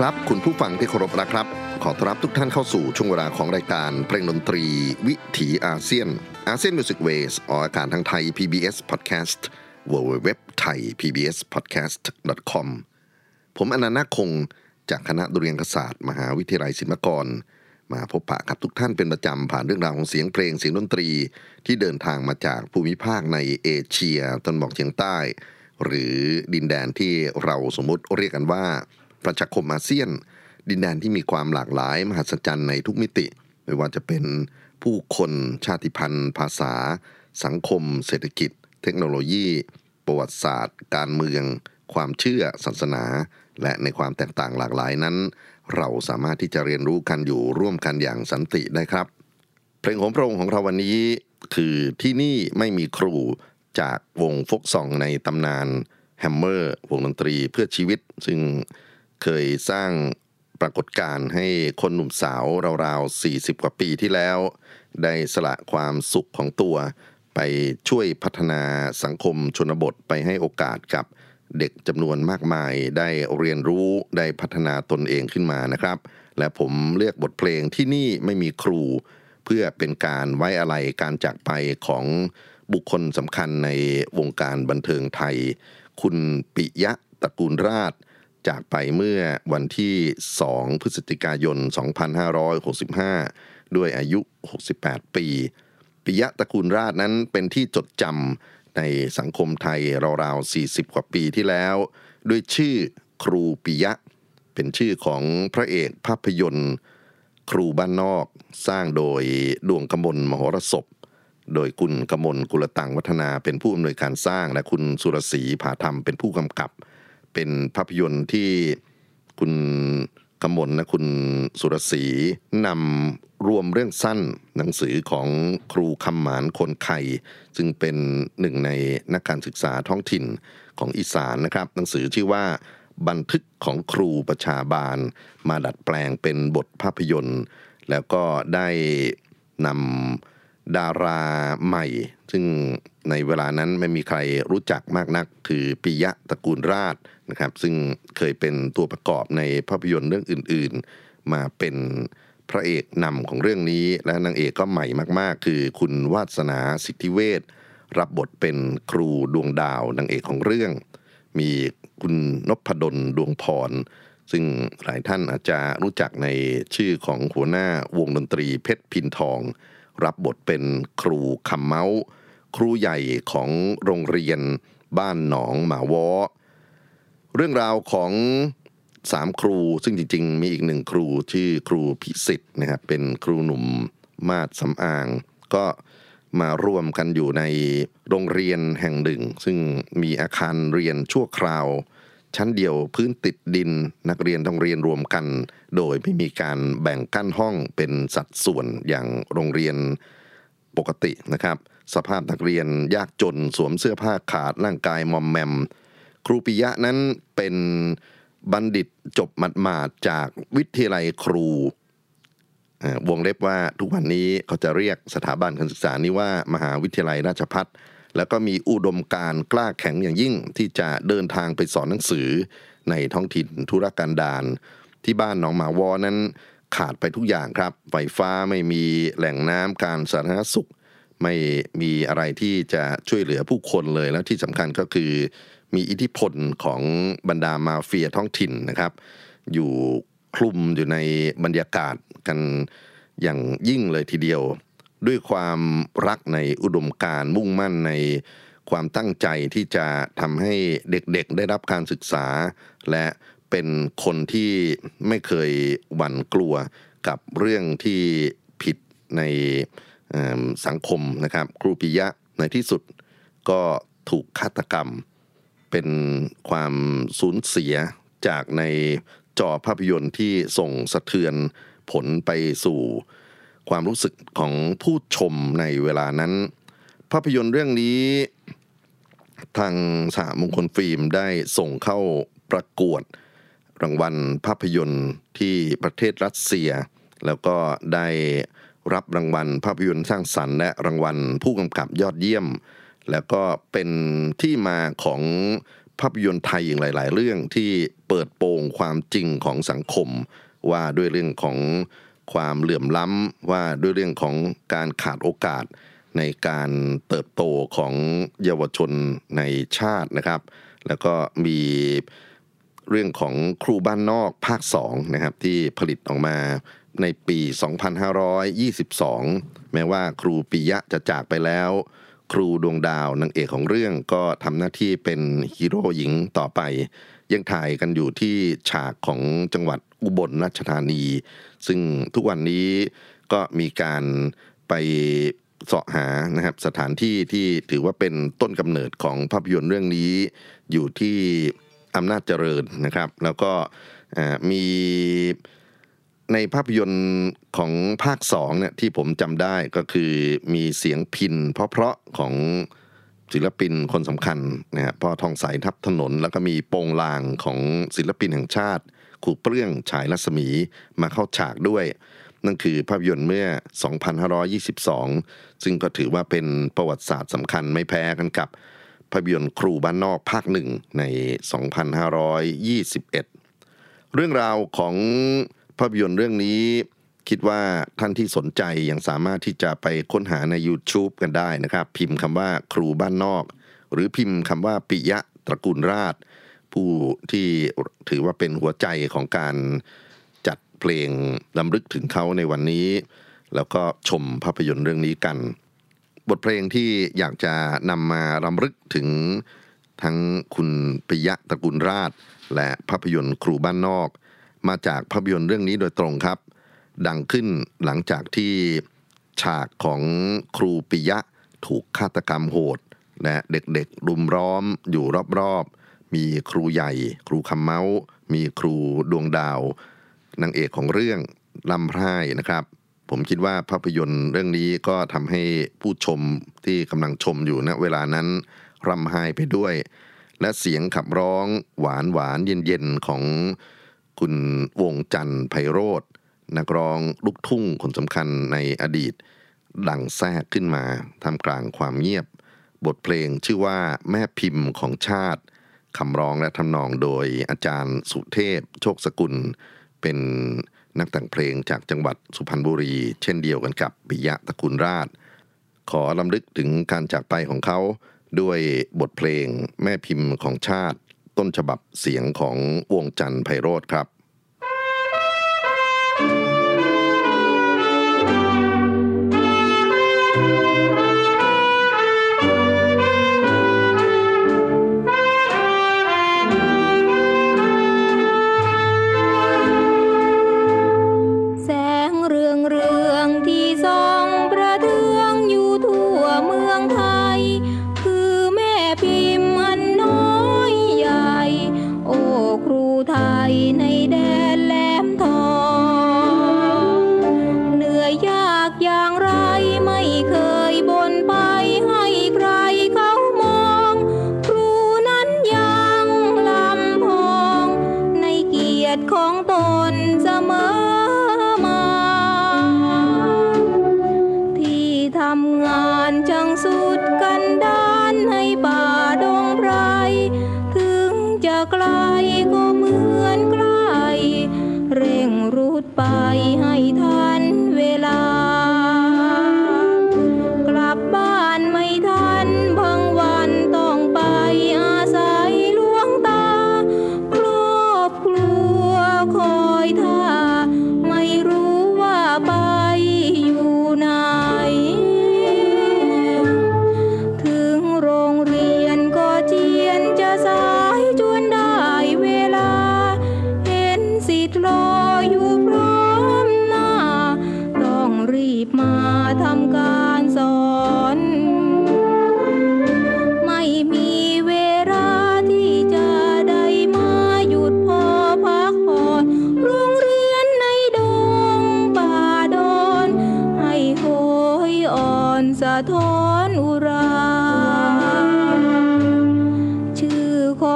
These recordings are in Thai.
ครับ คุณผู้ฟังที่เคารพนะครับ ขอต้อนรับทุกท่านเข้าสู่ช่วงเวลาของรายการเพลงดนตรี วิถีอาเซียน ASEAN Music Ways ออกอากาศทางไทย PBS Podcast w w w t h a i PBS Podcast com ผมอนันต์คงจากคณะดุริยางคศาสตร์ มหาวิทยาลัยศิลปากร มาพบปะกับทุกท่านเป็นประจำผ่านเรื่องราวของเสียงเพลงเสียงดนตรี ที่เดินทางมาจากภูมิภาคในเอเชียตะวันออกเฉียงใต้ หรือดินแดนที่เราสมมติเรียกกันว่า ประชาคมอาเซียน ดินแดนที่มีความหลากหลาย มหัศจรรย์ในทุกมิติ ไม่ว่าจะเป็นผู้คนชาติพันธุ์ ภาษา สังคม เศรษฐกิจ เทคโนโลยี ประวัติศาสตร์ การเมือง ความเชื่อศาสนา และในความแตกต่างหลากหลายนั้น เราสามารถที่จะเรียนรู้กันอยู่ร่วมกันอย่างสันติได้ครับ เพลงของพระองค์ของเราวันนี้คือที่นี่ไม่มีครูจากวง folk song ในตำนานแฮมเมอร์วงดนตรีเพื่อชีวิต ซึ่ง เคยสร้างปรากฏการณ์ให้คนหนุ่มสาวราวๆ 40 กว่าปีที่แล้ว ได้สละความสุขของตัว ไปช่วยพัฒนาสังคมชนบทไปให้โอกาสกับเด็กจำนวนมากมายได้เรียนรู้ได้พัฒนาตนเองขึ้นมานะครับ และผมเลือกบทเพลงที่นี่ไม่มีครู เพื่อเป็นการไว้อะไรการจากไปของบุคคลสำคัญในวงการบันเทิงไทย คุณปิยะตระกูลราช จากไปเมื่อวันที่ 2 พฤศจิกายน 2565 ด้วยอายุ 68 ปีปิยะตระกูลราชนั้นเป็นที่จดจำในสังคมไทยราวๆ 40 กว่าปีที่แล้ว ด้วยชื่อครูปิยะ เป็นชื่อของพระเอกภาพยนตร์ ครูบ้านนอกสร้างโดยดวงกมลมโหรสพโดยคุณกมลกุลตังวัฒนาเป็นผู้อำนวยการสร้างและคุณสุรศรีผาธรรมเป็นผู้กำกับ เป็นภาพยนตร์ที่คุณกมลและคุณสุรศรีนำรวมเรื่องสั้นหนังสือของครูคำหมานคนไข่ซึ่งเป็นหนึ่งในนักการศึกษาท้องถิ่นของอีสานนะครับ หนังสือชื่อว่าบันทึกของครูประชาบาล มาดัดแปลงเป็นบทภาพยนตร์ แล้วก็ได้นำ ดาราใหม่ ซึ่งในเวลานั้นไม่มีใครรู้จักมากนักคือปิยะตระกูลราชนะครับ ซึ่งเคยเป็นตัวประกอบในภาพยนตร์เรื่องอื่น ๆ มาเป็นพระเอกนำของเรื่องนี้ และนางเอกก็ใหม่มาก ๆ คือคุณวาสนาสิทธิเวชรับบทเป็นครูดวงดาวนางเอกของเรื่อง มีคุณนพดลดวงพร ซึ่งหลายท่านอาจจะรู้จักในชื่อของหัวหน้าวงดนตรีเพชรพินทอง รับบทเป็นครูคำเมาส์ครูใหญ่ของโรงเรียนบ้านหนองหมาวอเรื่องราวของสามครูซึ่งจริงๆ มีอีกหนึ่งครูชื่อครูพิสิทธิ์นะครับเป็นครูหนุ่มมาดสำอาง ก็มารวมกันอยู่ในโรงเรียนแห่งหนึ่ง ซึ่งมีอาคารเรียนชั่วคราว ชั้นเดียวพื้นติดดินนักเรียนต้องเรียนรวมกัน โดยไม่มีการแบ่งกั้นห้องเป็นสัดส่วนอย่างโรงเรียนปกตินะครับ สภาพนักเรียนยากจนสวมเสื้อผ้าขาดร่างกายมอมแมม ครูปิยะนั้นเป็นบัณฑิตจบมาดจากวิทยาลัยครูอ่าวงเล็บว่าทุกวันนี้เขาจะเรียกสถาบันการศึกษานี้ว่ามหาวิทยาลัยราชพัฒ แล้วก็มีอุดมการกล้าแข็งอย่างยิ่งที่จะเดินทางไปสอนหนังสือ ในท้องถิ่นธุรกันดารที่บ้านหนองหมาวอนั้นขาดไปทุกอย่างครับ ไฟฟ้าไม่มีแหล่งน้ำการสาธารณสุข ไม่มีอะไรที่จะช่วยเหลือผู้คนเลยแล้วที่สำคัญก็คือ มีอิทธิพลของบรรดามาเฟียท้องถิ่นนะครับ อยู่คลุมอยู่ในบรรยากาศกันอย่างยิ่งเลยทีเดียว ด้วยความรักในอุดมการ์มุ่งมั่นในความตั้งใจที่จะทำให้เด็กๆได้รับการศึกษา และเป็นคนที่ไม่เคยหวั่นกลัวกับเรื่องที่ผิดในสังคมนะครับครูปิยะในที่สุดก็ถูกฆาตกรรม เป็นความสูญเสียจากในจอภาพยนตร์ที่ส่งสะเทือนผลไปสู่ ความรู้สึกของผู้ชมในเวลานั้น ภาพยนตร์เรื่องนี้ ทางสหมงคลฟิล์มได้ส่งเข้าประกวดรางวัลภาพยนตร์ที่ประเทศรัสเซีย แล้วก็ได้รับรางวัลภาพยนตร์สร้างสรรค์และรางวัลผู้กำกับยอดเยี่ยม แล้วก็เป็นที่มาของภาพยนตร์ไทยอย่างหลาย ๆ เรื่องที่เปิดโปงความจริงของสังคมว่าด้วยเรื่องของ ความเหลื่อมล้ำว่าด้วยเรื่องของการขาดโอกาสในการเติบโตของเยาวชนในชาตินะครับ แล้วก็มีเรื่องของครูบ้านนอกภาค2นะครับที่ผลิตออกมาในปี 2522 แม้ว่าครูปิยะจะจากไปแล้ว ครูดวงดาวนางเอกของเรื่องก็ทำหน้าที่เป็นฮีโร่หญิงต่อไป ยังถ่ายกันอยู่ที่ฉากของจังหวัดอุบลราชธานี ซึ่งทุกวันนี้ก็มีการไปเสาะหานะครับสถานที่ที่ถือว่าเป็นต้นกำเนิดของภาพยนตร์เรื่องนี้อยู่ที่อำนาจเจริญนะครับ แล้วก็มีในภาพยนตร์ของภาคสองเนี่ยที่ผมจำได้ก็คือมีเสียงพินเพราะๆของ ศิลปินคนสำคัญนะฮะพ่อทองสายทับถนน แล้วก็มีโปงลางของศิลปินแห่งชาติขูเปลื้องฉายรัศมีมาเข้าฉากด้วย นั่นคือภาพยนตร์เมื่อ 2522 ซึ่งก็ถือว่าเป็นประวัติศาสตร์สำคัญไม่แพ้กันกับภาพยนตร์ครูบ้านนอกภาคหนึ่งใน 2521 เรื่องราวของภาพยนตร์เรื่องนี้ คิดว่าท่านที่สนใจยังสามารถที่จะไปค้นหาใน YouTube กันได้นะครับ พิมพ์คำว่าครูบ้านนอก หรือพิมพ์คำว่าปิยะตระกูลราช ผู้ที่ถือว่าเป็นหัวใจของการจัดเพลงลำลึกถึงเขาในวันนี้ แล้วก็ชมภาพยนตร์เรื่องนี้กัน บทเพลงที่อยากจะนำมารำลึกถึงทั้งคุณปิยะตระกูลราช และภาพยนตร์ครูบ้านนอก มาจากภาพยนตร์เรื่องนี้โดยตรงครับ ดังขึ้นหลังจากที่ฉากของครูปิยะถูกฆาตกรรมโหด และเด็กๆรุมร้อมอยู่รอบๆ มีครูใหญ่ ครูคำเมาส์มีครูดวงดาวนางเอกของเรื่องลำไพร่นะครับ ผมคิดว่าภาพยนตร์เรื่องนี้ก็ทำให้ผู้ชมที่กำลังชมอยู่ณเวลานั้นรำไห้ไปด้วย และเสียงขับร้องหวานหวานเย็นเย็นๆของคุณวงจันทร์ไพโรธ นักร้องลูกทุ่งคนสำคัญในอดีต ดังแทรกขึ้นมาทำกลางความเงียบ บทเพลงชื่อว่าแม่พิมพ์ของชาติคำร้องและทำนองโดยอาจารย์สุเทพ โชคสกุล เป็นนักแต่งเพลงจากจังหวัดสุพรรณบุรี เช่นเดียวกันกับปิยะตะกุลราช ขอลำลึกถึงการจากไปของเขาด้วยบทเพลงแม่พิมพ์ของชาติ ต้นฉบับเสียงของวงจันทร์ไพโรธครับ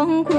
อข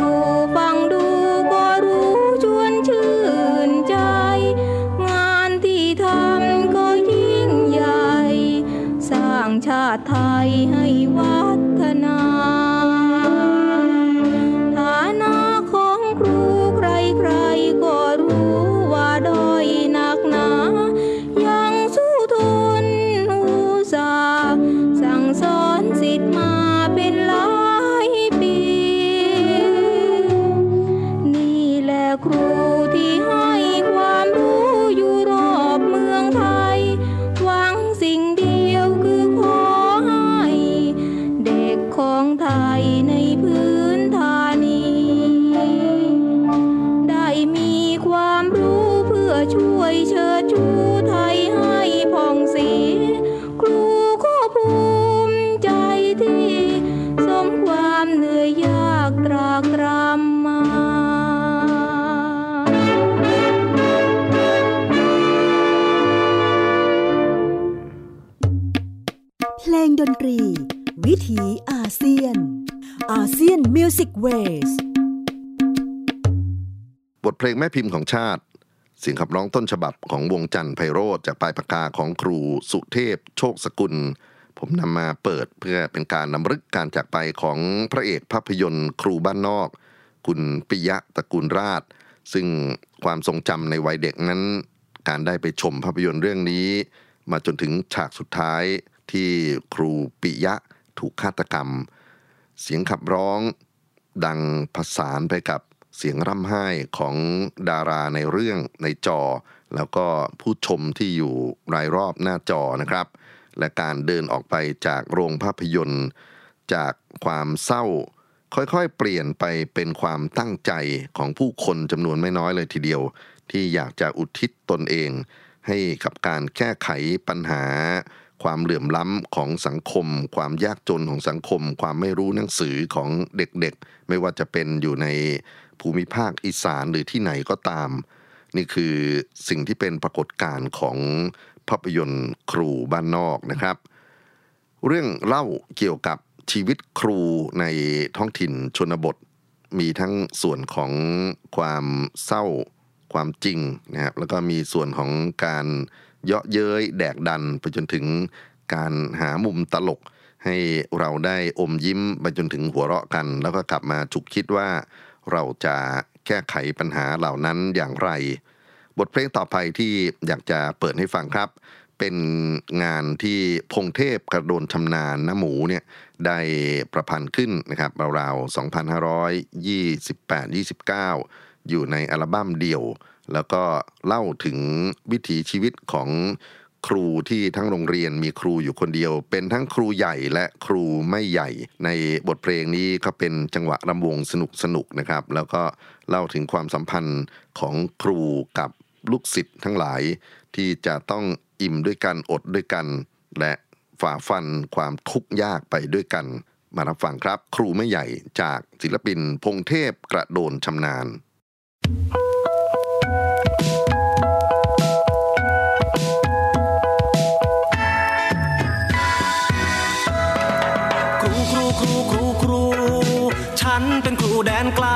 เพลงแม่พิมพ์ของชาติ เสียงขับร้องต้นฉบับของวงจันทร์ไพโรธจากปลายปากกาของครูสุเทพ โชคสกุล ผมนำมาเปิดเพื่อเป็นการนำรึกการจากไปของพระเอกภาพยนตร์ ครูบ้านนอก คุณปิยะตระกูลราช ซึ่งความทรงจำในวัยเด็กนั้น การได้ไปชมภาพยนตร์เรื่องนี้ มาจนถึงฉากสุดท้ายที่ครูปิยะถูกฆาตกรรม เสียงขับร้องดังผสานไปกับ เสียงร่ำไห้ของดาราในเรื่องในจอ แล้วก็ผู้ชมที่อยู่รายรอบหน้าจอนะครับ และการเดินออกไปจากโรงภาพยนตร์ จากความเศร้า ค่อยๆ เปลี่ยนไปเป็นความตั้งใจของผู้คนจำนวนไม่น้อยเลยทีเดียว ที่อยากจะอุทิศตนเอง ให้กับการแก้ไขปัญหา ความเหลื่อมล้ำของสังคม ความยากจนของสังคม ความไม่รู้หนังสือของเด็กๆ ไม่ว่าจะเป็นอยู่ใน ภูมิภาคอีสานหรือที่ไหนก็ตาม นี่คือสิ่งที่เป็นปรากฏการณ์ของภาพยนตร์ครูบ้านนอกนะครับ เรื่องเล่าเกี่ยวกับชีวิตครูในท้องถิ่นชนบท มีทั้งส่วนของความเศร้าความจริงนะครับแล้วก็มีส่วนของการเยาะเย้ยแดกดันไปจนถึงการหามุมตลกให้เราได้อมยิ้มไปจนถึงหัวเราะกัน แล้วก็กลับมาฉุกคิดว่า เราจะแก้ไขปัญหาเหล่านั้นอย่างไร บทเพลงต่อไปที่อยากจะเปิดให้ฟังครับ เป็นงานที่พงเทพกระโดนชำนาญน้หมูเนี่ยได้ประพันธ์ขึ้นนะครับราวๆ2528-29 อยู่ในอัลบั้มเดี่ยว แล้วก็เล่าถึงวิถีชีวิตของ ครูที่ทั้งโรงเรียนมีครูอยู่คนเดียว เป็นทั้งครูใหญ่และครูไม่ใหญ่ ในบทเพลงนี้ก็เป็นจังหวะรำวงสนุกสนุกๆนะครับ แล้วก็เล่าถึงความสัมพันธ์ของครูกับลูกศิษย์ทั้งหลาย ที่จะต้องอิ่มด้วยกันอดด้วยกัน และฝ่าฟันความทุกข์ยากไปด้วยกัน มารับฟังครับ ครูไม่ใหญ่จากศิลปินพงเทพกระโดนชำนาญ ครูครูครูครู ฉันเป็นครูแดนไกล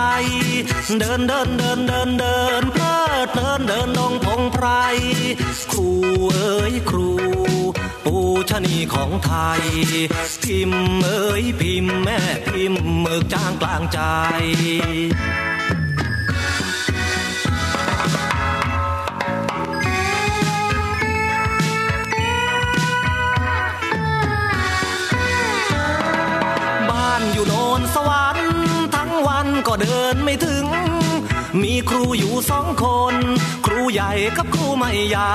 เดินเดินเดินเดินเดินเพลิดเพลินเดินดงพงไพรครูเอ๋ยครู ปูชนีของไทย พิมพ์เอ๋ยพิมพ์แม่พิมพ์เมือกจ้างกลางใจ สองคน ครูใหญ่กับครูไม่ใหญ่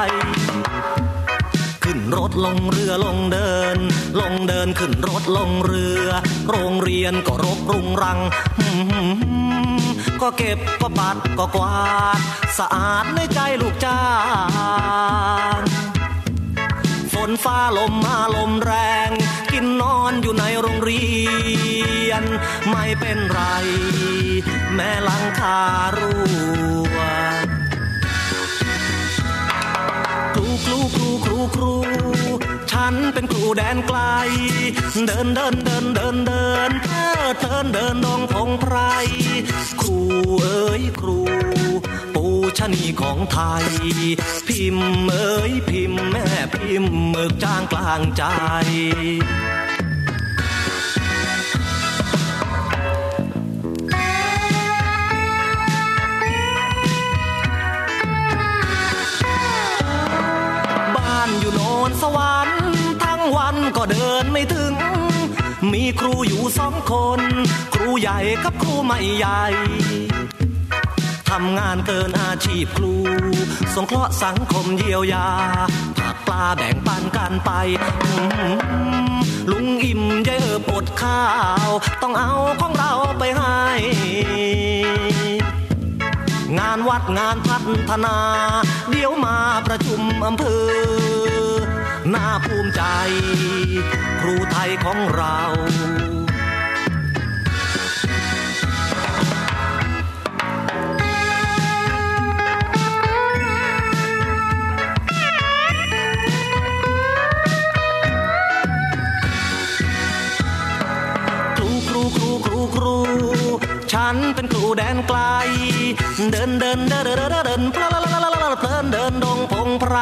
ขึ้นรถลงเรือลงเดิน ลงเดินขึ้นรถลงเรือ โรงเรียนก็รกรุงรังก็เก็บก็ปัดก็กวาด สะอาดในใจลูกจ้างฝนฟ้าลมมาลมแรง กินนอนอยู่ในโรงเรียน ไม่เป็นไร แม่ลังคารั่ ครูครูครู ฉันเป็นครูแดนไกล เดินเดินเดินเดินเดินเพลิดเพลินเดินดงพงไพรครูเอ๋ยครู ปูชนีของไทย พิมพ์เอ๋ยพิมพ์แม่พิมพ์เมือกจ้างกลางใจ วรรค์ทั้งวันก็เดินไม่ถึง มีครูอยู่สองคน ครูใหญ่กับครูไม่ใหญ่ทำงานเกินอาชีพครู สงเคราะห์สังคมเยียวยาผักปลาแบ่งปันกันไป ลุงอิ่มยายเอิบอดข้าว ต้องเอาของเราไปให้ งานวัดงานพัฒนา เดี๋ยวมาประชุมอำเภอ น่าภูมิใจ ครูไทยของเราครูครูครูครูครูฉันเป็นครูแดนไกล เดินเดินเดินเดินเดินเดินเพลิ นเพลินเดินดงพงไพร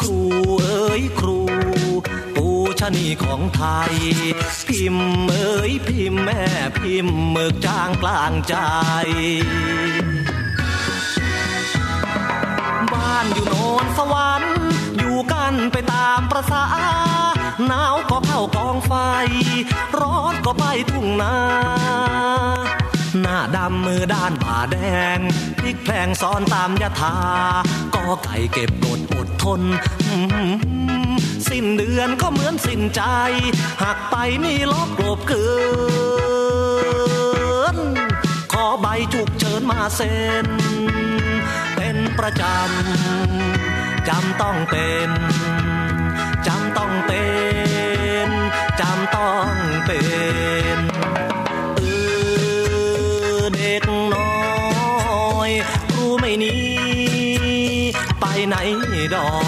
ครูเอ๋ยครู ปูชนีของไทย พิมพ์เอ๋ยพิมพ์แม่พิมพ์เมือกจางกลางใจ บ้านอยู่โนนสวรรค์อยู่กันไปตามประษาหนาวก็เข้ากองไฟ ร้อนก็ไปทุ่งนา หน้าดำมือด้านผ่าแดงพลิกแพลงซ้อนตามยถาก็ไก่เก็บกดอดทน สิ้นเดือนก็เหมือนสิ้นใจ หักไปนี่ลบกลบเกลืขอใบฉุกเฉินมาเซ็น เป็นประจำ จำต้องเป็น จำต้องเป็น จำต้อง ดอ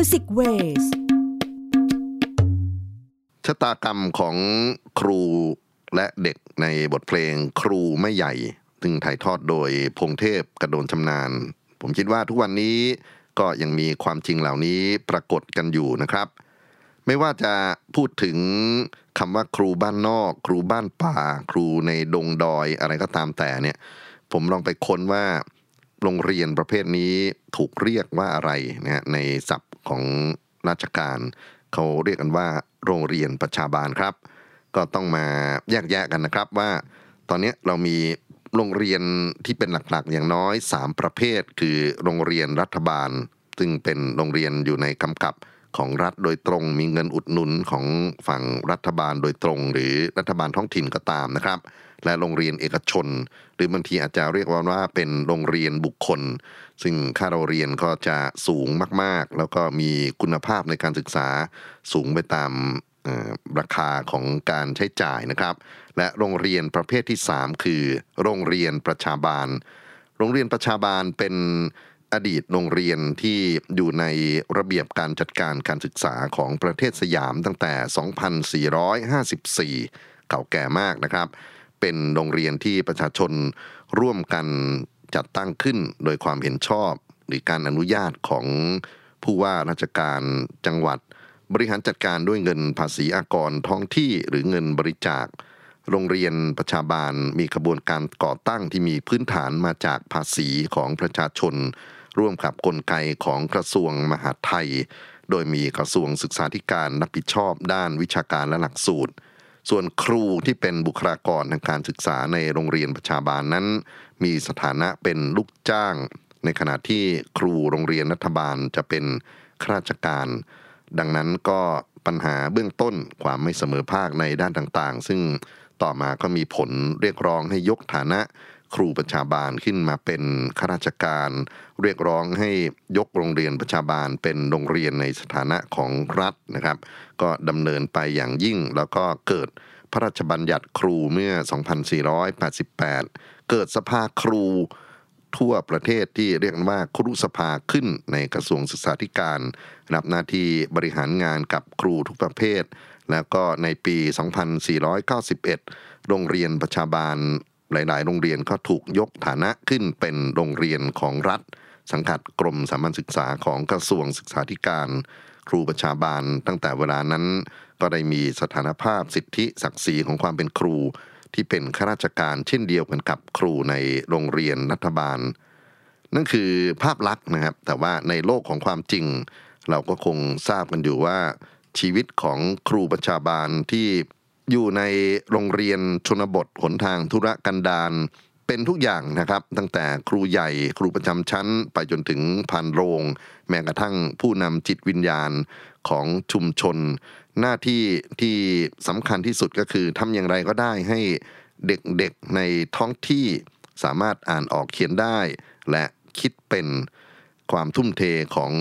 เซียนมิวสิกเวสชะตากรรมของครูและเด็กในบทเพลงครูไม่ใหญ่ ซึ่งถ่ายทอดโดยพงเทพกระโดนชำนาญ ผมคิดว่าทุกวันนี้ก็ยังมีความจริงเหล่านี้ปรากฏกันอยู่นะครับ ไม่ว่าจะพูดถึงคำว่าครูบ้านนอก ครูบ้านป่า ครูในดงดอยอะไรก็ตามแต่เนี่ย ผมลองไปค้นว่าโรงเรียนประเภทนี้ถูกเรียกว่าอะไรนะฮะในศัพท์ ของราชการ เขาเรียกกันว่าโรงเรียนประชาบาลครับ ก็ต้องมาแยกแยะกันนะครับว่า ตอนนี้เรามีโรงเรียนที่เป็นหลักๆ อย่างน้อย 3 ประเภท คือโรงเรียนรัฐบาล ซึ่งเป็นโรงเรียนอยู่ในกำกับของรัฐโดยตรงมีเงินอุดหนุนของฝั่งรัฐบาลโดยตรง หรือรัฐบาลท้องถิ่นก็ตามนะครับ และโรงเรียนเอกชน หรือบางทีอาจจะเรียกว่าว่าเป็นโรงเรียนบุคคล ซึ่งค่าเราเรียนก็จะสูงมากๆ แล้วก็มีคุณภาพในการศึกษาสูงไปตามราคาของการใช้จ่ายนะครับ และโรงเรียนประเภทที่ 3 คือ โรงเรียนประชาบาล โรงเรียนประชาบาลเป็นอดีตโรงเรียนที่อยู่ในระเบียบการจัดการการศึกษาของประเทศสยามตั้งแต่ 2454 เก่าแก่มากนะครับ เป็นโรงเรียนที่ประชาชนร่วมกันจัดตั้งขึ้นโดยความเห็นชอบ หรือการอนุญาตของผู้ว่าราชการจังหวัด บริหารจัดการด้วยเงินภาษีอากรท้องที่หรือเงินบริจาค โรงเรียนประชาบาลมีกระบวนการก่อตั้งที่มีพื้นฐานมาจากภาษีของประชาชน ร่วมกับกลไกของกระทรวงมหาดไทย โดยมีกระทรวงศึกษาธิการรับผิดชอบด้านวิชาการและหลักสูตร ส่วนครูที่เป็นบุคลากรทางการศึกษาในโรงเรียนประชาบาลนั้น มีสถานะเป็นลูกจ้าง ในขณะที่ครูโรงเรียนรัฐบาลจะเป็นข้าราชการ ดังนั้นก็ปัญหาเบื้องต้นความไม่เสมอภาคในด้านต่างๆ ซึ่งต่อมาก็มีผลเรียกร้องให้ยกฐานะ ครูประชาบาลขึ้นมาเป็นข้าราชการ เรียกร้องให้ยกโรงเรียนประชาบาลเป็นโรงเรียนในสถานะของรัฐนะครับ ก็ดำเนินไปอย่างยิ่งแล้วก็เกิดพระราชบัญญัติครูเมื่อ 2488 เกิดสภาครูทั่วประเทศที่เรียกว่าครุสภาขึ้นในกระทรวงศึกษาธิการรับหน้าที่บริหารงานกับครูทุกประเภท แล้วก็ในปี 2491 โรงเรียนประชาบาล หลาย ๆ โรงเรียนก็ถูกยกฐานะขึ้นเป็นโรงเรียนของรัฐ สังกัดกรมสามัญศึกษาของกระทรวงศึกษาธิการ ครูประชาบาล ตั้งแต่เวลานั้น ก็ได้มีสถานภาพสิทธิศักดิ์ศรีของความเป็นครู ที่เป็นข้าราชการเช่นเดียวกันกับครูในโรงเรียนรัฐบาล นั่นคือภาพลักษณ์นะครับ แต่ว่าในโลกของความจริง เราก็คงทราบกันอยู่ว่าชีวิตของครูประชาบาลที่ อยู่ในโรงเรียนชนบทหนทางธุรกันดารเป็นทุกอย่างนะครับ ตั้งแต่ครูใหญ่ครูประจำชั้น ไปจนถึงพันโรง แม้กระทั่งผู้นำจิตวิญญาณของชุมชน หน้าที่ที่สำคัญที่สุดก็คือทำอย่างไรก็ได้ให้เด็กๆในท้องที่สามารถอ่านออกเขียนได้ และคิดเป็นความทุ่มเทของ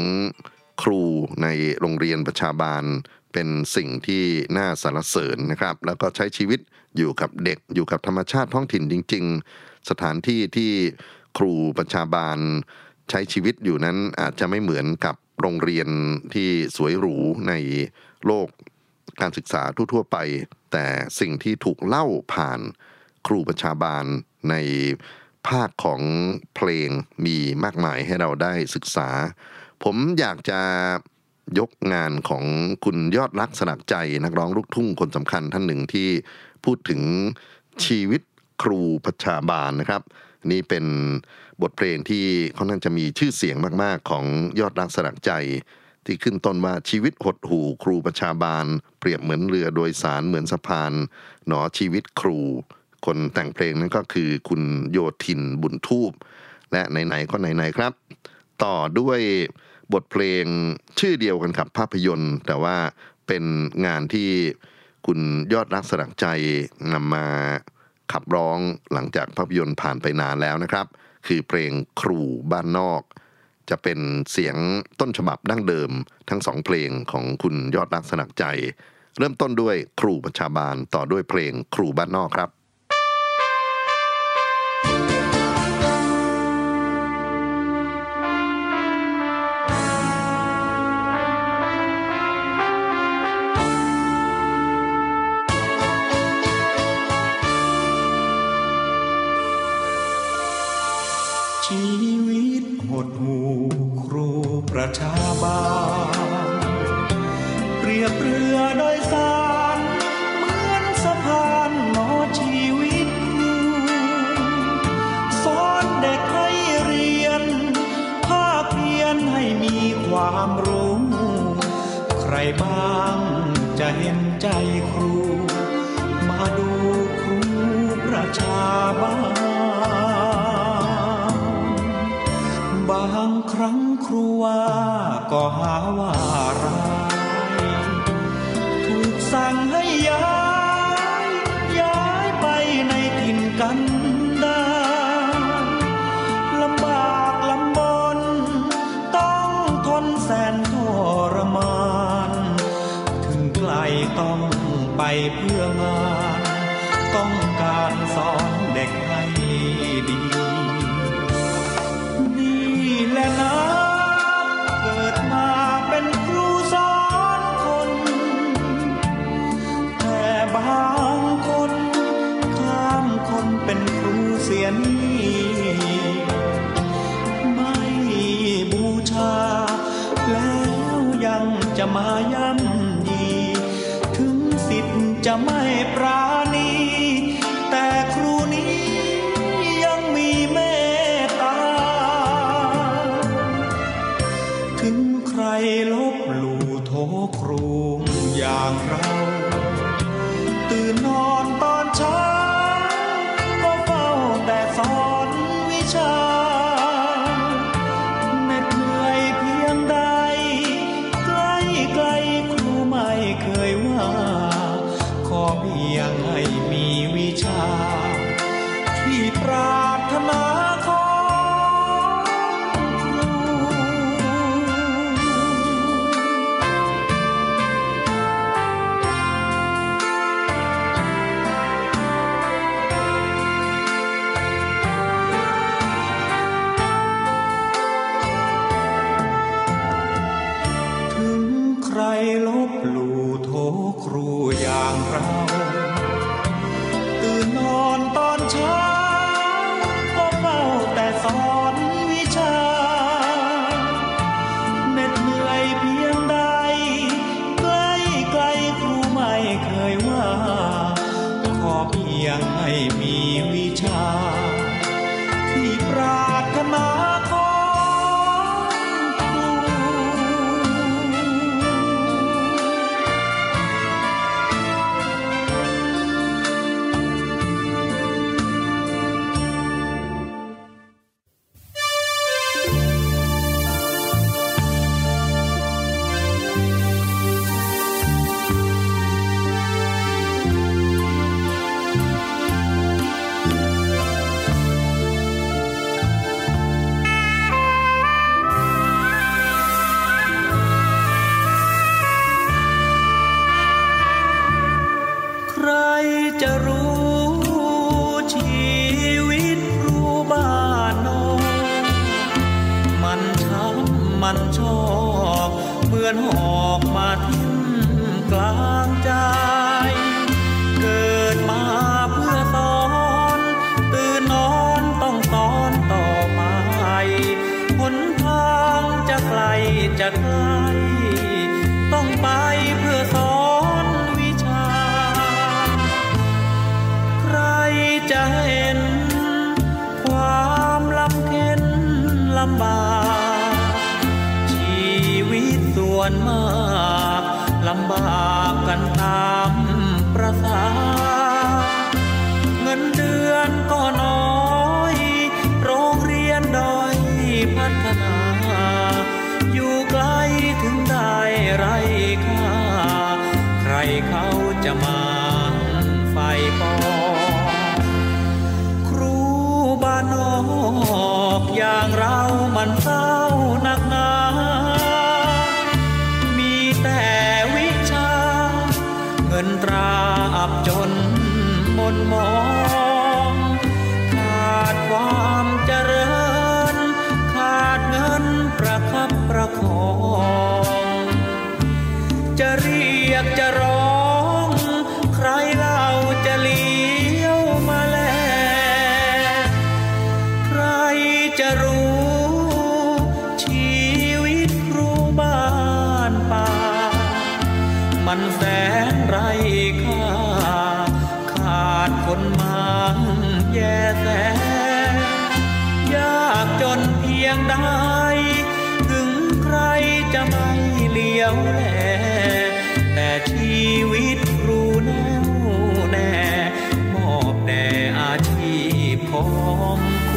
ครูในโรงเรียนประชาบาล เป็นสิ่งที่น่าสรรเสริญนะครับ แล้วก็ใช้ชีวิตอยู่กับเด็กอยู่กับธรรมชาติท้องถิ่นจริง ๆ สถานที่ที่ครูประชาบาลใช้ชีวิตอยู่นั้นอาจจะไม่เหมือนกับโรงเรียนที่สวยหรูในโลกการศึกษาทั่วๆไป แต่สิ่งที่ถูกเล่าผ่านครูประชาบาลในภาคของเพลงมีมากมายให้เราได้ศึกษา ผมอยากจะ ยกงานของคุณยอดรักสลักใจ นักร้องลูกทุ่งคนสำคัญท่านหนึ่งที่พูดถึงชีวิตครูพัชาบาลนะครับ นี่เป็นบทเพลงที่ค่อนข้างจะมีชื่อเสียงมากๆ ของยอดรักสลักใจ ที่ขึ้นต้นว่าชีวิตหดหู่ครูประชาบาล เปรียบเหมือนเรือโดยสารเหมือนสะพาน หนอชีวิตครู คนแต่งเพลงนั้นก็คือคุณโยทินบุญทูบและไหนๆก็ไหนๆครับ ต่อด้วย บทเพลงชื่อเดียวกันครับภาพยนตร์ แต่ว่าเป็นงานที่คุณยอดรักสลักใจนำมาขับร้องหลังจากภาพยนตร์ผ่านไปนานแล้วนะครับ คือเพลงครูบ้านนอก จะเป็นเสียงต้นฉบับดั้งเดิม ทั้งสองเพลงของคุณยอดรักสลักใจ เริ่มต้นด้วยครูประชาบาลต่อด้วยเพลงครูบ้านนอกครับ บาลเปรียบเรือโดยสาร เหมือนสะพานหนอชีวิตสอนเด็กให้เรียน ภาคเพียนให้มีความรู้ ใครบ้างจะเห็นใจครู มาดูครูประชาบาลบางครั้งครูว่า ก็หาว่าร้ายถูกสั่งให้ย้าย ย้ายไปในถิ่นกันดารลำบากลำบน ต้องทนแสนทรมาน ถึงไกลต้องไปเพื่อ รู อาชีพของ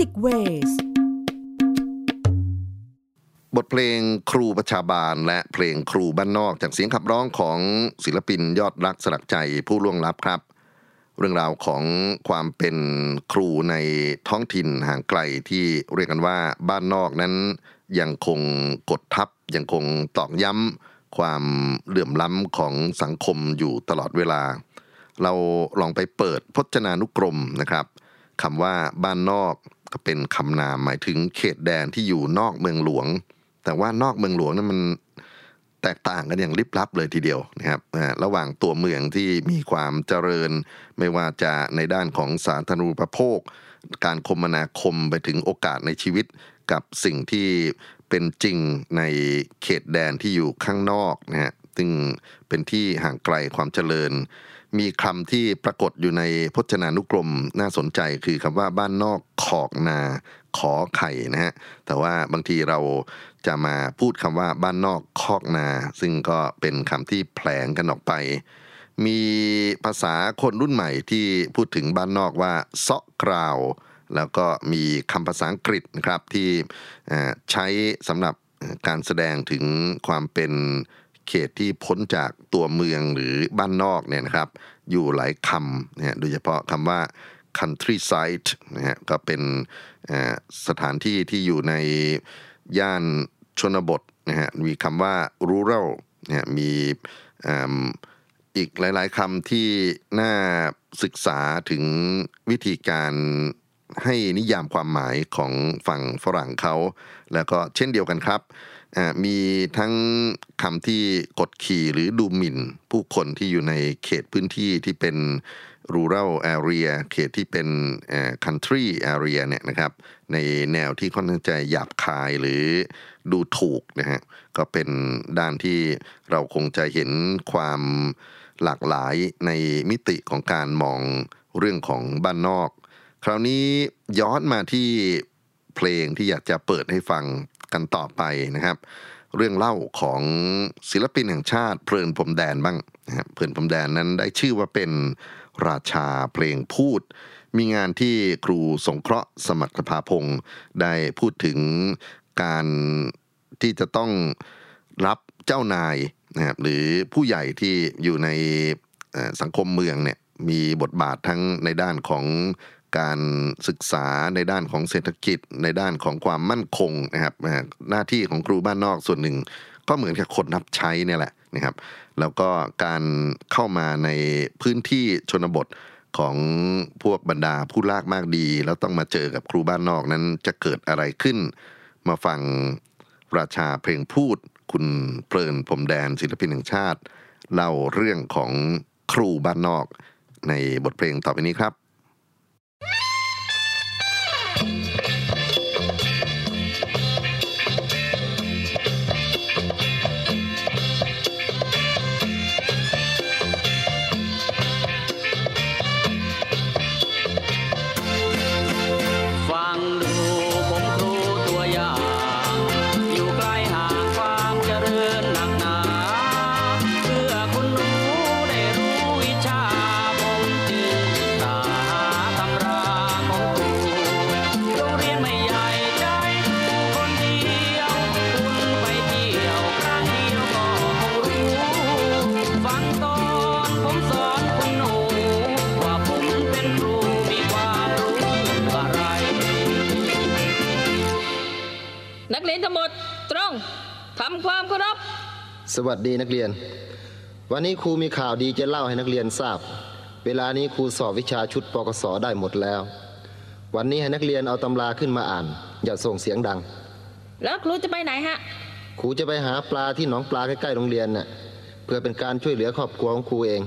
ยนมิวสิกเวสบทเพลงครูประชาบาล และเพลงครูบ้านนอกจากเสียงขับร้องของศิลปินยอดรักสลักใจผู้ล่วงลับครับ เรื่องราวของความเป็นครูในท้องถิ่นห่างไกลที่เรียกกันว่าบ้านนอกนั้น ยังคงกดทับยังคงตอกย้ำความเหลื่อมล้ำของสังคมอยู่ตลอดเวลา เราลองไปเปิดพจนานุกรมนะครับคำว่าบ้านนอก ก็เป็นคำนามหมายถึงเขตแดนที่อยู่นอกเมืองหลวง แต่ว่านอกเมืองหลวงนั้นมันแตกต่างกันอย่างลิบลับเลยทีเดียวนะครับระหว่างตัวเมืองที่มีความเจริญ ไม่ว่าจะในด้านของสาธารณูปโภค การคมนาคมไปถึงโอกาสในชีวิตกับสิ่งที่เป็นจริงในเขตแดนที่อยู่ข้างนอกนะฮะซึ่งเป็นที่ห่างไกลความเจริญ มีคำที่ปรากฏอยู่ในพจนานุกรมน่าสนใจคือคำว่าบ้านนอกขอกนาขอไข่นะฮะแต่ว่าบางทีเราจะมาพูดคำว่าบ้านนอกคอกนา ซึ่งก็เป็นคำที่แผลงกันออกไป มีภาษาคนรุ่นใหม่ที่พูดถึงบ้านนอกว่าเซาะกราว แล้วก็มีคำภาษาอังกฤษนะครับที่ใช้สำหรับการแสดงถึงความเป็น เขตที่พ้นจากตัวเมืองหรือบ้านนอกเนี่ยนะครับ อยู่หลายคำนะฮะโดยเฉพาะคำว่า countryside นะฮะก็เป็นสถานที่ที่อยู่ในย่านชนบทนะฮะมีคำว่า rural นะฮะมีอีกหลาย ๆคำที่น่าศึกษาถึงวิธีการให้นิยามความหมายของฝั่งฝรั่งเขา แล้วก็เช่นเดียวกันครับ มีทั้งคำที่กดขี่หรือดูหมิ่น ผู้คนที่อยู่ในเขตพื้นที่ที่เป็น rural area เขตที่เป็น country area เนี่ยนะครับในแนวที่ค่อนข้างจะหยาบคายหรือดูถูกนะฮะก็เป็นด้านที่เราคงจะเห็นความหลากหลายในมิติของการมองเรื่องของบ้านนอก คราวนี้ย้อนมาที่เพลงที่อยากจะเปิดให้ฟัง กันต่อไปนะครับ เรื่องเล่าของศิลปินแห่งชาติเพลินพรมแดนบ้างนะครับเพลินพรมแดนนั้นได้ชื่อว่าเป็นราชาเพลงพูด มีงานที่ครูสงเคราะห์สมรรถภาพงศ์ได้พูดถึงการที่จะต้องรับเจ้านายนะครับหรือผู้ใหญ่ที่อยู่ในสังคมเมืองเนี่ยมีบทบาททั้งในด้านของ การศึกษาในด้านของเศรษฐกิจ ในด้านของความมั่นคงนะครับหน้าที่ของครูบ้านนอกส่วนหนึ่ง ก็เหมือนกับคนรับใช้เนี่ยแหละนะครับ แล้วก็การเข้ามาในพื้นที่ชนบทของพวกบรรดาผู้ลากมากดี แล้วต้องมาเจอกับครูบ้านนอกนั้นจะเกิดอะไรขึ้น มาฟังราชาเพลงพูด คุณเพลินพรมแดนศิลปินแห่งชาติ เล่าเรื่องของครูบ้านนอก ในบทเพลงต่อไปนี้ครับ วัสดีนักเรียน วันนี้ครูมีข่าวดีจะเล่าให้นักเรียนทราบ เวลานี้ครูสอบวิชาชุดปกศได้หมดแล้ว วันนี้ให้นักเรียนเอาตำราขึ้นมาอ่าน อย่าส่งเสียงดัง แล้วครูจะไปไหนฮะครูจะไปหาปลาที่หนองปลาใกล้ๆโรงเรียนน่ะเพื่อเป็นการช่วยเหลือครอบครัวของครูเอง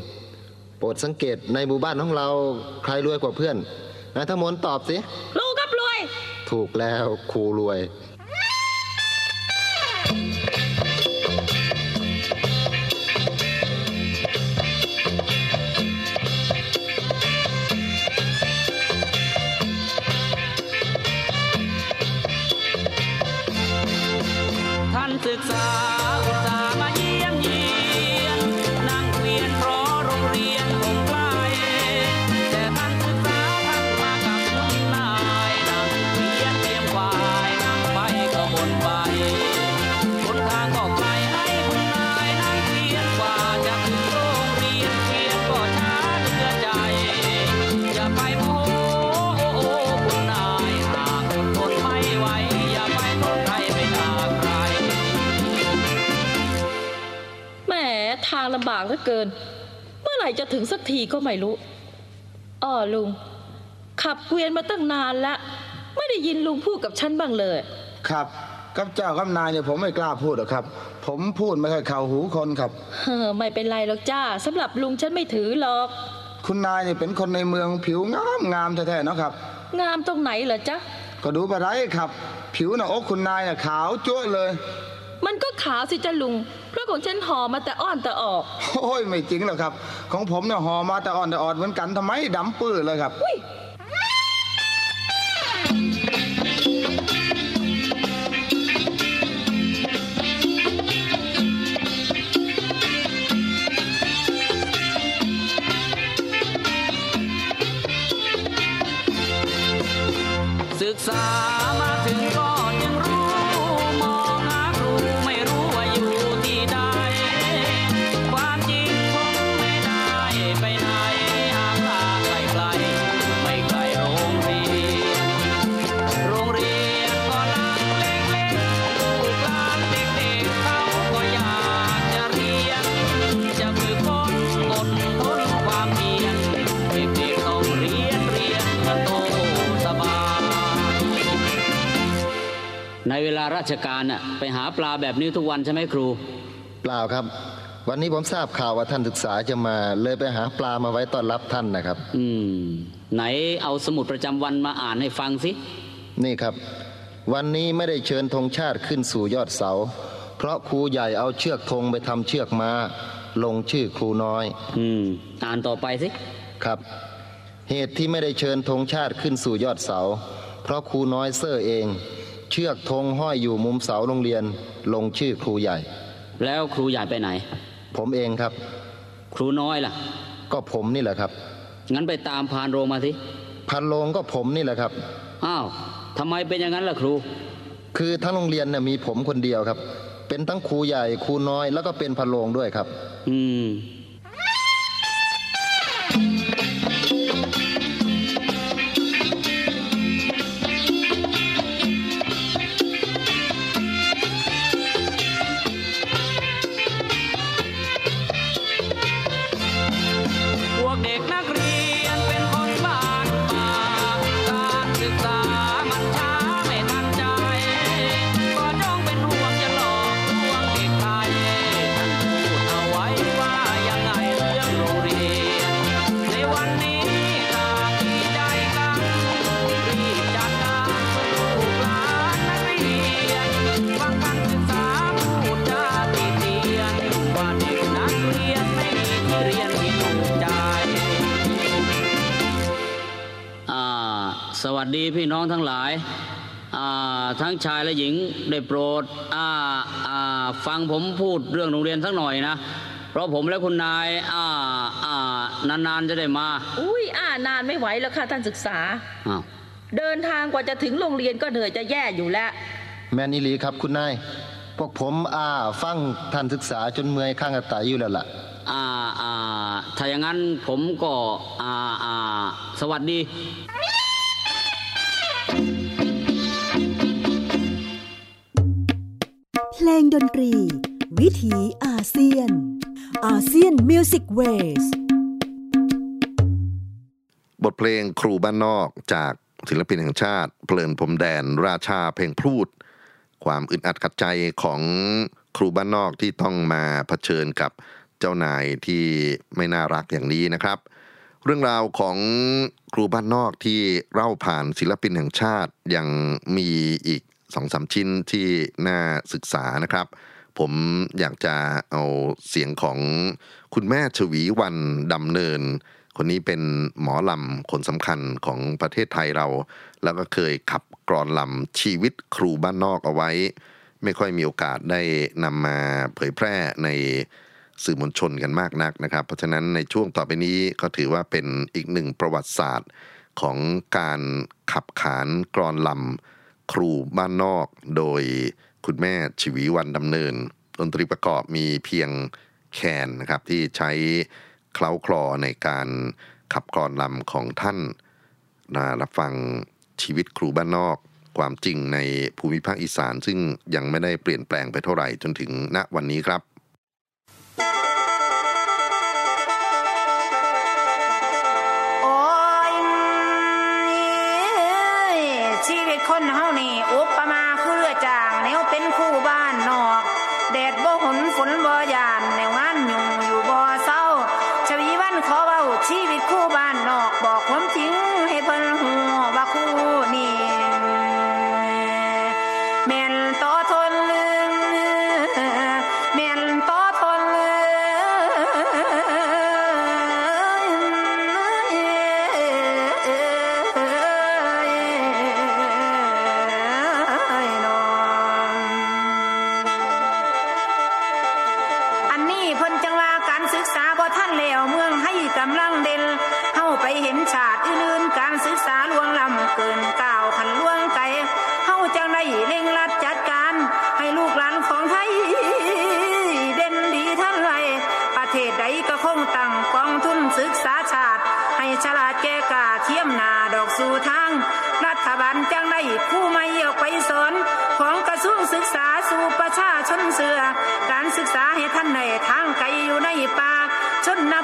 โปรดสังเกตในหมู่บ้านของเราใครรวยกว่าเพื่อนนายธมนตอบสิลูกกับรวย ถูกแล้วครูรวย เหลือเกิน เมื่อไหร่จะถึงสักทีก็ไม่รู้อ้อลุง ขับเกวียนมาตั้งนานแล้วไม่ได้ยินลุงพูดกับฉันบ้างเลย ครับกับเจ้ากับนายเนี่ยผมไม่กล้าพูดหรอกครับ ผมพูดไม่ค่อยเข้าหูคนครับเฮ้อไม่เป็นไรหรอกจ้าสำหรับลุงฉันไม่ถือหรอก คุณนายเนี่ยเป็นคนในเมืองผิวงามงามแท้ๆเนาะครับ งามตรงไหนเหรอจ๊ะก็ดูไปไรครับ ผิวหน้าอกคุณนายน่ะขาวจั๊วะเลย มันก็ขาวสิจ้าลุง เพราะของฉันห่อมาแต่อ้อนแต่ออก โอ้ยไม่จริงหรอกครับ ของผมเนี่ยห่อมาแต่อ่อนแต่อ่อนเหมือนกันทำไมดำปื้อเลยครับ อุ้ยศึกษา เวลาราชการน่ะไปหาปลาแบบนี้ทุกวันใช่ไหมครู เปล่าครับ วันนี้ผมทราบข่าวว่าท่านศึกษาจะมาเลยไปหาปลามาไว้ต้อนรับท่านนะครับ อืม ไหนเอาสมุดประจำวันมาอ่านให้ฟังสิ นี่ครับ วันนี้ไม่ได้เชิญธงชาติขึ้นสู่ยอดเสา เพราะครูใหญ่เอาเชือกธงไปทำเชือกมา้า ลงชื่อครูน้อย อืม อ่านต่อไปสิ ครับ เหตุที่ไม่ได้เชิญธงชาติขึ้นสู่ยอดเสา เพราะครูน้อยเซอร์เอง เชือกธงห้อยอยู่มุมเสาโรงเรียนลงชื่อครูใหญ่ แล้วครูใหญ่ไปไหน ผมเองครับ ครูน้อยล่ะ ก็ผมนี่แหละครับ งั้นไปตามพานโรงมาสิพันโรงก็ผมนี่แหละครับ อ้าวทำไมเป็นอย่างนั้นล่ะครู คือทั้งโรงเรียนเนี่ยมีผมคนเดียวครับ เป็นทั้งครูใหญ่ครูน้อยแล้วก็เป็นพันโรงด้วยครับ อืม ดีพี่น้องทั้งหลายอ่าทั้งชายและหญิงได้โปรดอ่าอ่าฟังผมพูดเรื่องโรงเรียนสักหน่อยนะ เพราะผมและคุณนายอ่าอ่านานๆจะได้มา อุ้ยอ่านานไม่ไหวแล้วค่ะท่านศึกษาอ้าวเดินทางกว่าจะถึงโรงเรียนก็เหนื่อยจะแย่อยู่แล้ว แมนอีหลีครับคุณนายพวกผมอ่าฟังท่านศึกษาจนเมื่อยข้างกระต่ายอยู่แล้วล่ะอ่าอ่าถ้าอย่างนั้นผมก็อ่าอ่าสวัสดี ลงดนตรี วิถีอาเซียน อาเซียนมิวสิกเวสบทเพลงครูบ้านนอกจากศิลปินแห่งชาติ เพลินพรมแดน ราชาเพลงพูด ความอึดอัดขัดใจของครูบ้านนอกที่ต้องมาเผชิญกับเจ้านายที่ไม่น่ารักอย่างนี้นะครับ เรื่องราวของครูบ้านนอกที่เล่าผ่านศิลปินแห่งชาติยังมีอีก สองสามชิ้นที่น่าศึกษานะครับ ผมอยากจะเอาเสียงของคุณแม่ชวีวันดำเนิน คนนี้เป็นหมอลำคนสำคัญของประเทศไทยเรา แล้วก็เคยขับกรอนลำชีวิตครูบ้านนอกเอาไว้ ไม่ค่อยมีโอกาสได้นำมาเผยแพร่ในสื่อมวลชนกันมากนักนะครับ เพราะฉะนั้นในช่วงต่อไปนี้ก็ถือว่าเป็นอีกหนึ่งประวัติศาสตร์ของการขับขานกรอนลำ ครูบ้านนอก โดยคุณแม่ชีวีวันดำเนิน ดนตรีประกอบมีเพียงแคนนะครับที่ใช้เคล้าคลอในการขับกรอนลำของท่านนะรับฟังชีวิตครูบ้านนอก ความจริงในภูมิภาคอีสาน ซึ่งยังไม่ได้เปลี่ยนแปลงไปเท่าไหร่จนถึงณวันนี้ครับ ชี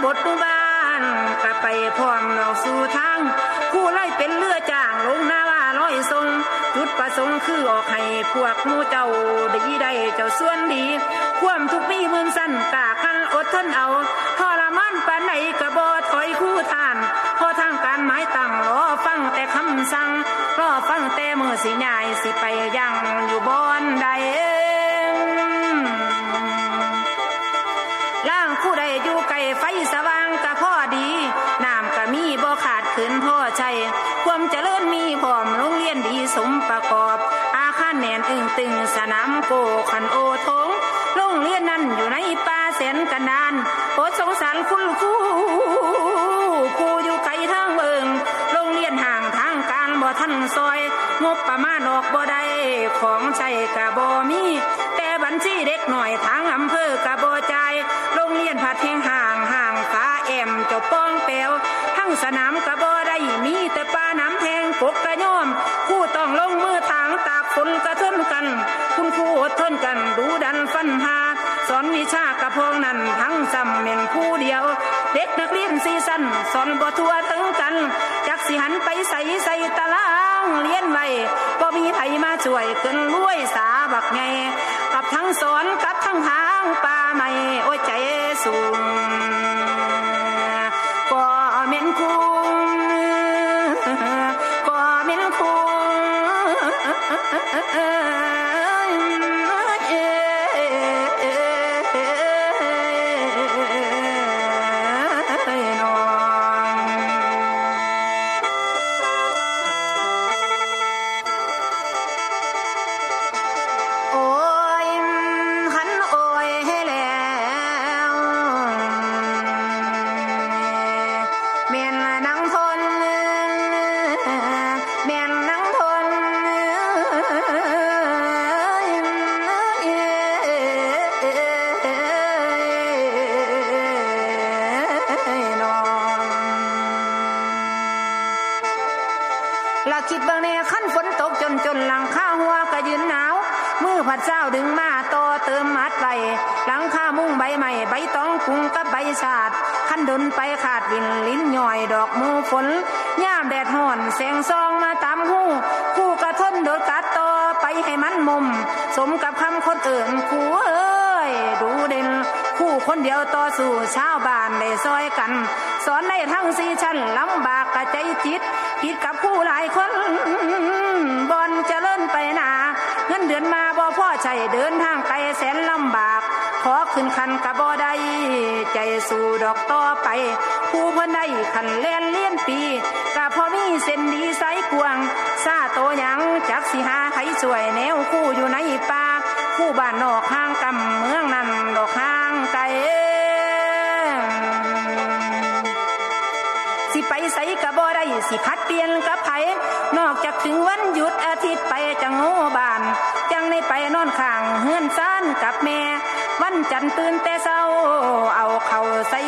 ชนบทหมู่บ้านก็ไปพร้อมเราสู่ทางคู่ไล่เป็นเรือจ้างลงนาว่าร้อยทรง จุดประสงค์คือออกให้พวกมู่เจ้าได้ได้เจ้าส่วนดี ความทุกมีมืองสั้นกาขันอดทนเอาทรมานปานไหนกระบอถอยคู่ทานพอทางการหมายตั้งรอฟังแต่คำสั่งรอฟังแต่มือสิยายสิไปยังอยู่บอนใด บประมาณออกบ่ได้ของใช้กะบ่มี แต่บัญชีเด็กหน่อยทางอำเภอกะบ่จ่ายโรงเรียนผัดแห่งห่างห่างฟ้าแอมเจ้าป้องแปวทั้งสนามกะบ่ได้มีแต่ป้าน้ำแทงปกกระย่อมผู้ต้องลงมือทางตากฝนกระทนกัน คุณครูอดทนกันดูดันฟันหาสอนวิชากระพองนั้นทั้งจำเป็นผู้เดียว เด็กนักเรียนซีสันสอนบ่ทั่วถึงกัน จักสิหันไปใส่ใส่ต เลียนไว้บ่มีไผมาช่วยเกินรวยสาบักไงกับทั้งสอนกับทั้งทางป่าไม่โอ้ใจสูงก็เม็นคุณก็เม็นคุ้ม ขันแลนเลี้ยนปีกะพอมีเส้นดีสายกวางซาโตยังจักสิหาใครช่วยแนวคู่อยู่ในป่าคู่บ้านนอกห่างกำเมืองนั้นดอกห่างไกลสิไปใส่กะบ่ได้สิพัดเปลี่ยนกับไผนอกจากถึงวันหยุดอาทิตย์ไปจังโง่บาน จังในไปนอนข้างเฮือนซานกับแม่ วันจันทร์ตื่นแต่เช้า เอาเข่าใส่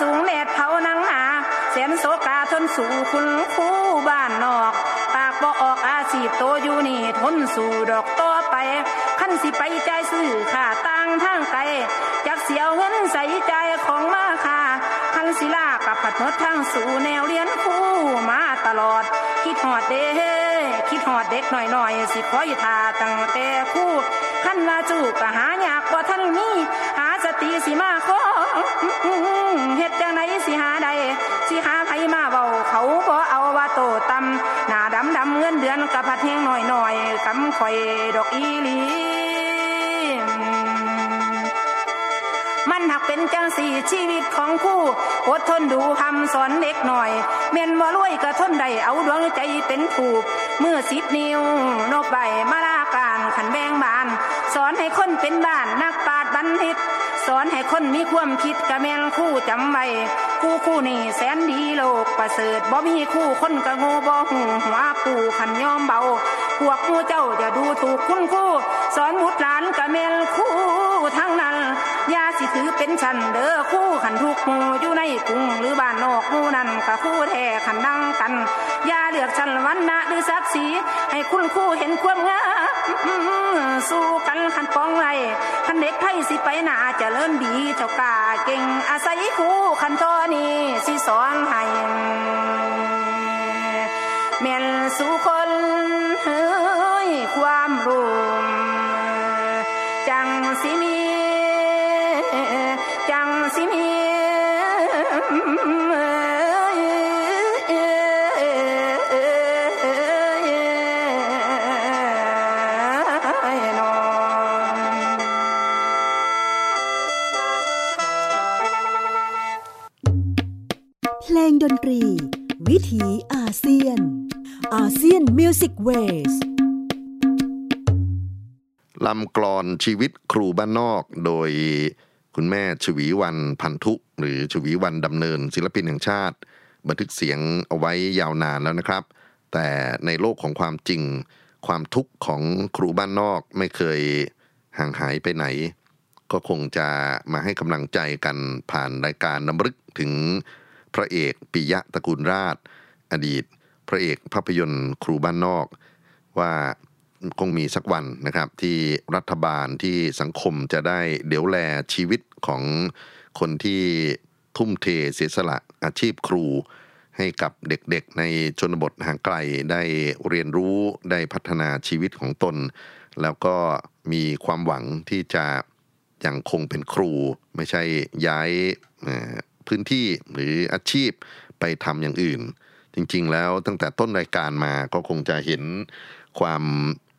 สูงแดดเผานังหาแสนโศกาทนสู่คุณคู่บ้านนอก ปากบ่ออกอาชีพโตอยู่นี่ทนสู่ดอกต่อไปขั้นสิไปใจซื้อค่าต่างทางไกลจักเสียวเงินใส่ใจของมาค่ะคันศิลากับผัดหมดทางสู่แนวเรียนคู่มาตลอด คิดหอดเด้คิดหอดเด็กหน่อยหน่อยสิคอยทาตั้งแต่คู่ขั้นว่าจูกก็หายากกว่าท่านมีหาส ติสิมาขอเฮ็ดจังไหนสิหาใดสิหาใครมาเบาเขาบ่เอาว่าโตตำหน้าดำดำเงินเดือนกับผัดแห้งหน่อยหน่อยๆกำข่อยดอกอีลีมันหักเป็นจังสี่ชีวิตของคู่อดทนดูคำสอนเด็กหน่อยเม่นว่ารวยก็ทนได้เอาดวงใจเป็นถูกเมื่อสิบนิ้วนกใบมาลาการขันแบงบาน สอนให้คนเป็นบ้านนักปราดบันทิต สอนให้คนมีความคิดกะแมนคู่จำไว้คู่คู่นี่แสนดีโลกประเสริฐบ่มีคู่คนกะโง่บ่หูหัวปูขันยอมเบา พวกมู่เจ้าอย่าดูถูกคุณคู่สอนบุตรหลานกะแมนคู่ทั้งนั้นยาสิถือเป็นชันเด้อคู่ขันทุกหมู่อยู่ในกรุงหรือบ้านนอกหมู่นั่นกะคู่แท้ขันดังกันยา เลือกชันวันนะหรือศักดิ์ศรีให้คุณคู่เห็นความงามสู้กันขันปองไรขันเด็กไทยสิไปหนาจะเลิ่นดีเจ้ากาเก่งอาศัยคู่ขันทอนี้สิสอนให้แม่นสู้ค วิถีอาเซียน ASEAN Music Waysลำกลอนชีวิตครูบ้านนอกโดยคุณแม่ฉวีวรรณ พันธุ หรือฉวีวรรณ ดำเนิน ศิลปินแห่งชาติ บันทึกเสียงเอาไว้ยาวนานแล้วนะครับ แต่ในโลกของความจริง ความทุกข์ของครูบ้านนอกไม่เคยห่างหายไปไหน ก็คงจะมาให้กำลังใจกันผ่านรายการนำรึกถึง พระเอกปิยะตระกูลราช อดีต พระเอกภาพยนตร์ครูบ้านนอก ว่าคงมีสักวันนะครับ ที่รัฐบาลที่สังคมจะได้เดี๋ยวแลชีวิตของคนที่ทุ่มเทเสียสละอาชีพครู ให้กับเด็กๆในชนบทห่างไกลได้เรียนรู้ได้พัฒนาชีวิตของตน แล้วก็มีความหวังที่จะยังคงเป็นครู ไม่ใช่ย้าย พื้นที่หรืออาชีพไปทำอย่างอื่น จริงๆ แล้วตั้งแต่ต้นรายการมาก็คงจะเห็นความ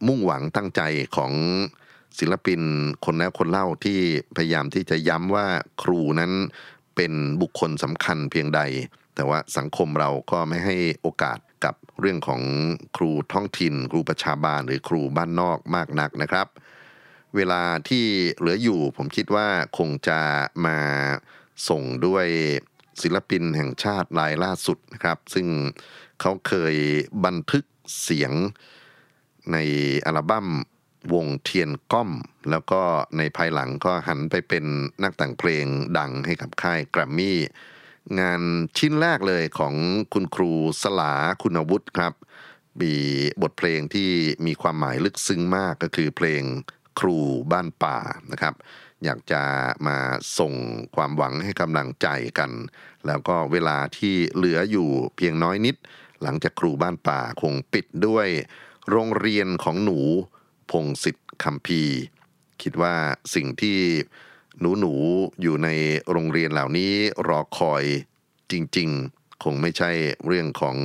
มุ่งหวังตั้งใจของศิลปินคนแล้วคนเล่าที่พยายามที่จะย้ำว่าครูนั้นเป็นบุคคลสำคัญเพียงใด แต่ว่าสังคมเราก็ไม่ให้โอกาสกับเรื่องของครูท้องถิ่น ครูประชาบาลหรือครูบ้านนอกมากนักนะครับ เวลาที่เหลืออยู่ผมคิดว่าคงจะมา ส่งด้วยศิลปินแห่งชาติรายล่าสุดนะครับ ซึ่งเขาเคยบันทึกเสียงในอัลบั้มวงเทียนก้อม แล้วก็ในภายหลังก็หันไปเป็นนักแต่งเพลงดังให้กับค่ายแกรมมี่ งานชิ้นแรกเลยของคุณครูสลาคุณวุฒิครับ มีบทเพลงที่มีความหมายลึกซึ้งมากก็คือเพลงครูบ้านป่านะครับ อยากจะมาส่งความหวังให้กำลังใจกัน แล้วก็เวลาที่เหลืออยู่เพียงน้อยนิด หลังจากครูบ้านป่าคงปิดด้วย โรงเรียนของหนูพงศิษฐ์คำพีคิดว่าสิ่งที่หนูหนูๆอยู่ในโรงเรียนเหล่านี้รอคอยจริง ๆ คงไม่ใช่เรื่องของ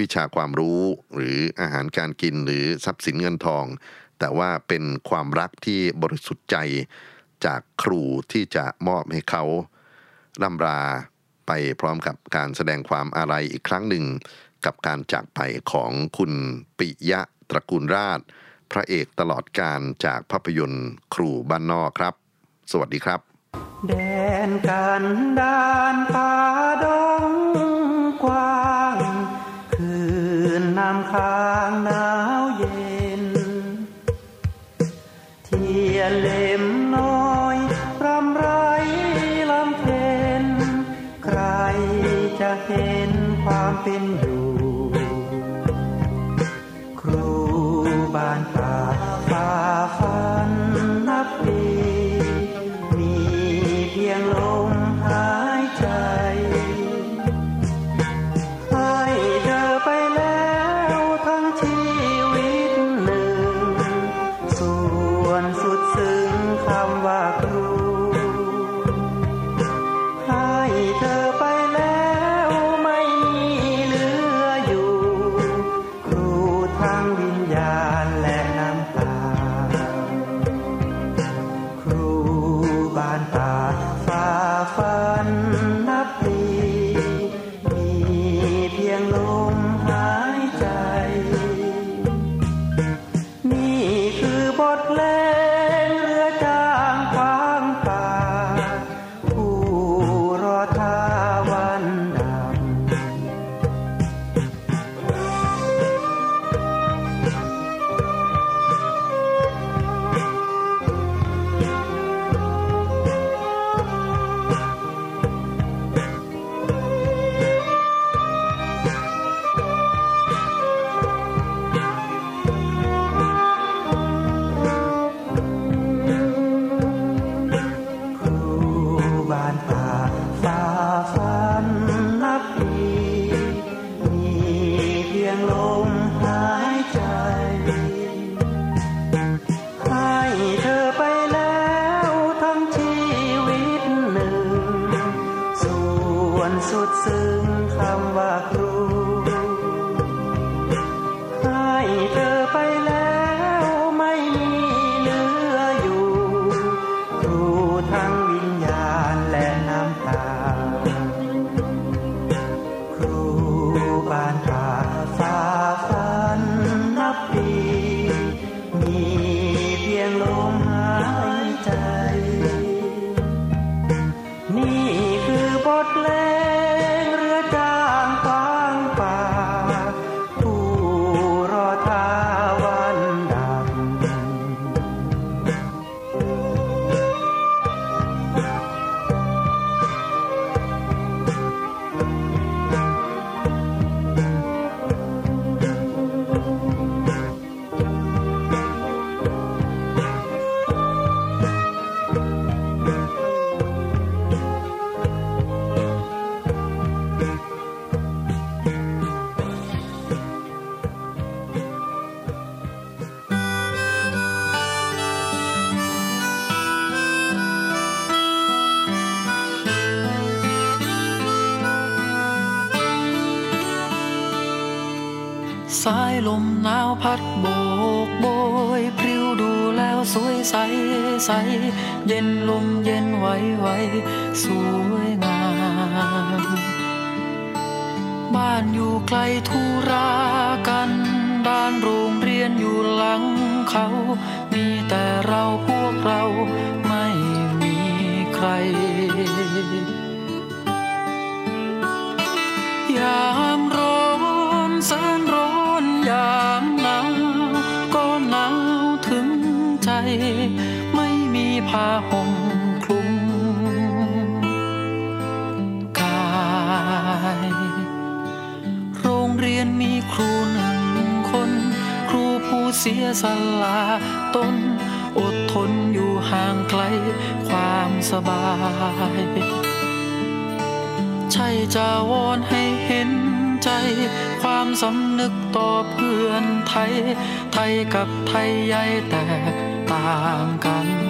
วิชาความรู้หรืออาหารการกินหรือทรัพย์สินเงินทอง แต่ว่าเป็นความรักที่บริสุทธิ์ใจ จากครูที่จะมอบให้เขาล่ำลาไปพร้อมกับการแสดงความอาลัยอีกครั้งหนึ่ง กับการจากไปของคุณปิยะตระกูลราช พระเอกตลอดการจากภาพยนตร์ครูบ้านนอกครับ สวัสดีครับ แดนกันดานป่าดงกว้าง คืนน้ำค้างหนาวเย็น เทียนเล่ม เห็นความเป็นอยู่ ครูบ้าน พัดโบกโบยพริ้วดูแล้วสวยใสใส เย็นลมเย็นไหวไหวสวยงาม บ้านอยู่ไกลทุรากันด้านโรงเรียนอยู่หลังเขา มีแต่เราพวกเราไม่มีใครยา สียสละตนอดทนอยู่ห่างไกลความสบาย ใช่จะวอนให้เห็นใจ ความสำนึกต่อเพื่อนไทย ไทยกับไทยใหญ่แตกต่างกัน